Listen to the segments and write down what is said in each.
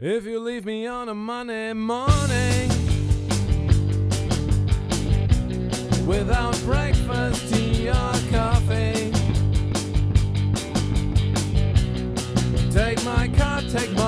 If you leave me on a Monday morning without breakfast, tea, or coffee, take my car, take my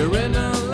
You're in a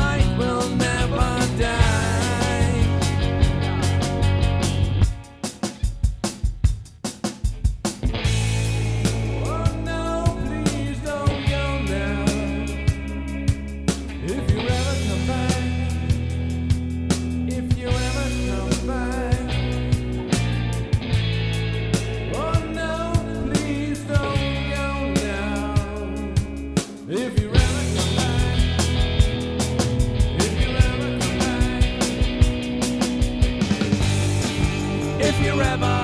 where?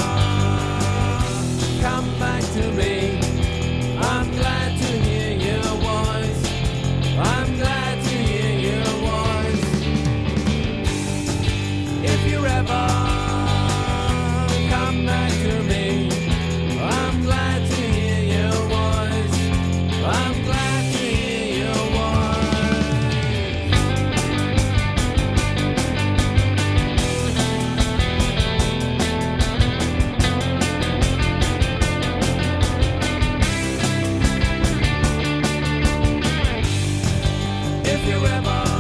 if you ever